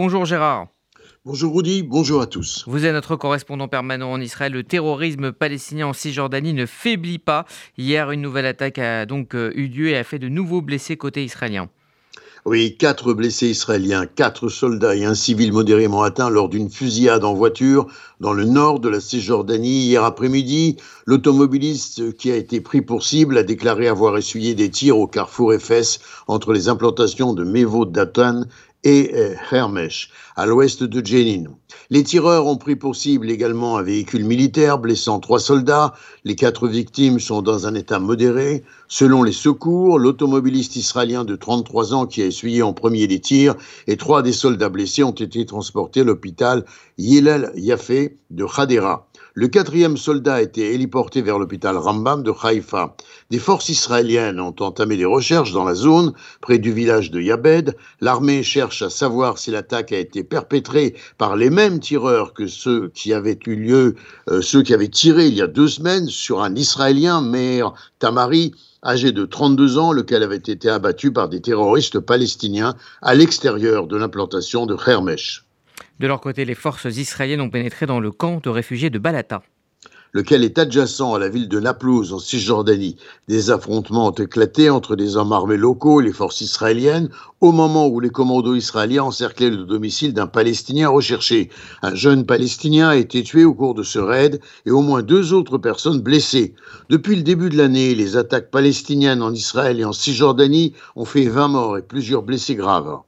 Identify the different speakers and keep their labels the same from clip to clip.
Speaker 1: Bonjour Gérard.
Speaker 2: Bonjour Rudy, bonjour à tous.
Speaker 1: Vous êtes notre correspondant permanent en Israël. Le terrorisme palestinien en Cisjordanie ne faiblit pas. Hier, une nouvelle attaque a donc euh, eu lieu et a fait de nouveaux blessés côté israélien.
Speaker 2: Oui, quatre blessés israéliens, quatre soldats et un civil modérément atteint lors d'une fusillade en voiture dans le nord de la Cisjordanie hier après-midi. L'automobiliste qui a été pris pour cible a déclaré avoir essuyé des tirs au carrefour Efes entre les implantations de Mevo Datan et euh, Hermesh, à l'ouest de Jenin. Les tireurs ont pris pour cible également un véhicule militaire, blessant trois soldats. Les quatre victimes sont dans un état modéré. Selon les secours, l'automobiliste israélien de 33 ans qui a essuyé en premier les tirs et trois des soldats blessés ont été transportés à l'hôpital Yilel Yafé de Khadera. Le quatrième soldat a été héliporté vers l'hôpital Rambam de Haïfa. Des forces israéliennes ont entamé des recherches dans la zone, près du village de Yabed. L'armée cherche à savoir si l'attaque a été perpétrée par les mêmes tireurs que ceux qui avaient eu lieu, euh, ceux qui avaient tiré il y a deux semaines sur un Israélien, Meir Tamari, âgé de 32 ans, lequel avait été abattu par des terroristes palestiniens à l'extérieur de l'implantation de Hermesh.
Speaker 1: De leur côté, les forces israéliennes ont pénétré dans le camp de réfugiés de Balata
Speaker 2: lequel est adjacent à la ville de Naplouse en Cisjordanie. Des affrontements ont éclaté entre des hommes armés locaux et les forces israéliennes au moment où les commandos israéliens encerclaient le domicile d'un Palestinien recherché. Un jeune Palestinien a été tué au cours de ce raid et au moins deux autres personnes blessées. Depuis le début de l'année, les attaques palestiniennes en Israël et en Cisjordanie ont fait 20 morts et plusieurs blessés graves.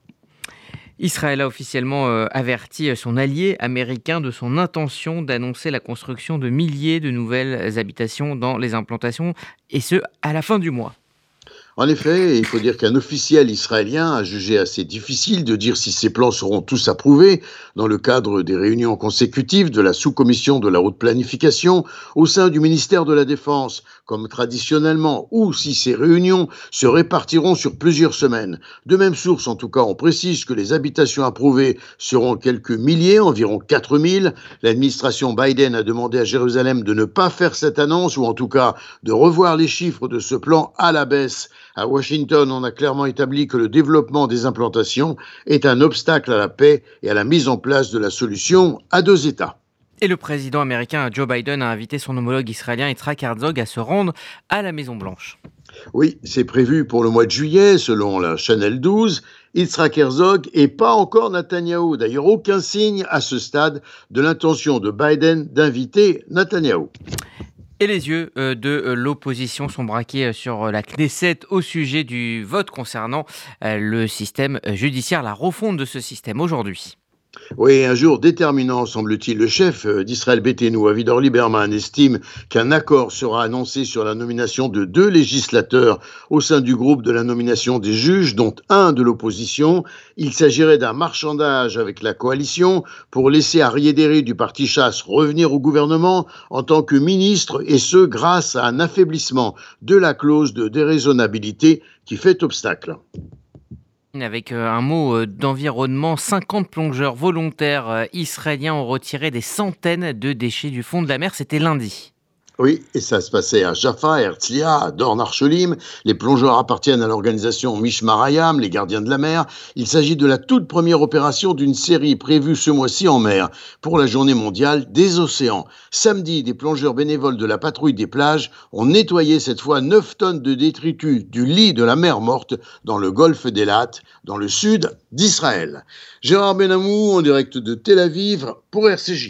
Speaker 1: Israël a officiellement euh, averti son allié américain de son intention d'annoncer la construction de milliers de nouvelles habitations dans les implantations, et ce, à la fin du mois.
Speaker 2: En effet, il faut dire qu'un officiel israélien a jugé assez difficile de dire si ces plans seront tous approuvés dans le cadre des réunions consécutives de la sous-commission de la haute planification au sein du ministère de la Défense, comme traditionnellement, ou si ces réunions se répartiront sur plusieurs semaines. De même source, en tout cas, on précise que les habitations approuvées seront quelques milliers, environ 4000. L'administration Biden a demandé à Jérusalem de ne pas faire cette annonce, ou en tout cas de revoir les chiffres de ce plan à la baisse à Washington, on a clairement établi que le développement des implantations est un obstacle à la paix et à la mise en place de la solution à deux États.
Speaker 1: Et le président américain Joe Biden a invité son homologue israélien Yitzhak Herzog à se rendre à la Maison-Blanche.
Speaker 2: Oui, c'est prévu pour le mois de juillet, selon la Chanel 12. Yitzhak Herzog et pas encore Netanyahou. D'ailleurs, aucun signe à ce stade de l'intention de Biden d'inviter Netanyahou.
Speaker 1: Et les yeux euh, de euh, l'opposition sont braqués euh, sur la Knesset au sujet du vote concernant le système judiciaire, la refonte de ce système aujourd'hui.
Speaker 2: Oui, un jour déterminant, semble-t-il. Le chef euh, d'Israël Béténou, Avidor Lieberman, estime qu'un accord sera annoncé sur la nomination de deux législateurs au sein du groupe de la nomination des juges, dont un de l'opposition. Il s'agirait d'un marchandage avec la coalition pour laisser Ariéderi du parti chasse revenir au gouvernement en tant que ministre, et ce grâce à un affaiblissement de la clause de déraisonnabilité qui fait obstacle.
Speaker 1: Avec euh, un mot euh, d'environnement, 50 plongeurs volontaires euh, israéliens ont retiré des centaines de déchets du fond de la mer. C'était lundi.
Speaker 2: Oui, et ça se passait à Jaffa, Herzliya, Dorn Archelim. Les plongeurs appartiennent à l'organisation Mishmarayam, les gardiens de la mer. Il s'agit de la toute première opération d'une série prévue ce mois-ci en mer pour la journée mondiale des océans. Samedi, des plongeurs bénévoles de la patrouille des plages ont nettoyé cette fois 9 tonnes de détritus du lit de la mer morte dans le golfe d'Elat, dans le sud d'Israël. Gérard Benamou en direct de Tel Aviv pour RCJ.